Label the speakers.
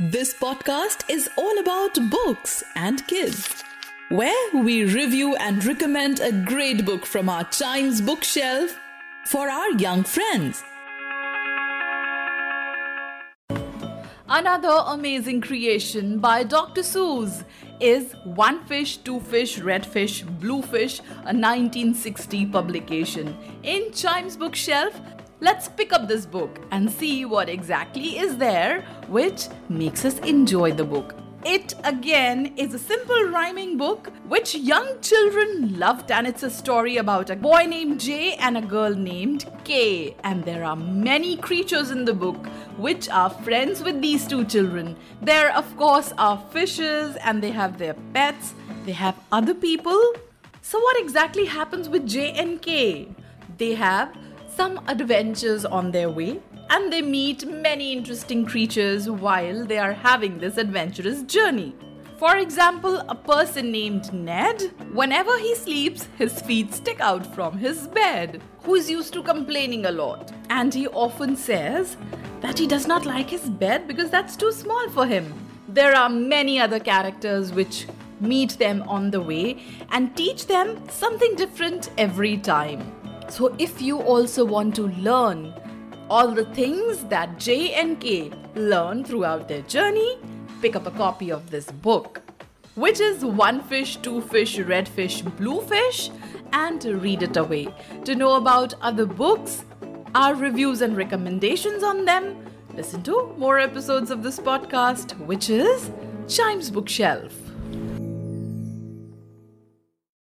Speaker 1: This podcast
Speaker 2: is all about books and kids, where we review and recommend a great book from our Chimes bookshelf for our young friends. Another amazing creation by Dr. Seuss is One Fish, Two Fish, Red Fish, Blue Fish, a 1960 publication. In Chimes bookshelf, let's pick up this book and see what exactly is there which makes us enjoy the book. It again is a simple rhyming book which young children loved, and it's a story about a boy named Jay and a girl named Kay. And there are many creatures in the book which are friends with these two children. There, of course, are fishes and they have their pets, they have other people. So, what exactly happens with Jay and Kay? They have some adventures on their way and they meet many interesting creatures while they are having this adventurous journey. For example, a person named Ned, whenever he sleeps, his feet stick out from his bed, who is used to complaining a lot. And he often says that he does not like his bed because that's too small for him. There are many other characters which meet them on the way and teach them something different every time. So, if you also want to learn all the things that Jay and Kay learn throughout their journey, pick up a copy of this book, which is One Fish, Two Fish, Red Fish, Blue Fish, and read it away. To know about other books, our reviews and recommendations on them, listen to more episodes of this podcast, which is Chimes Bookshelf.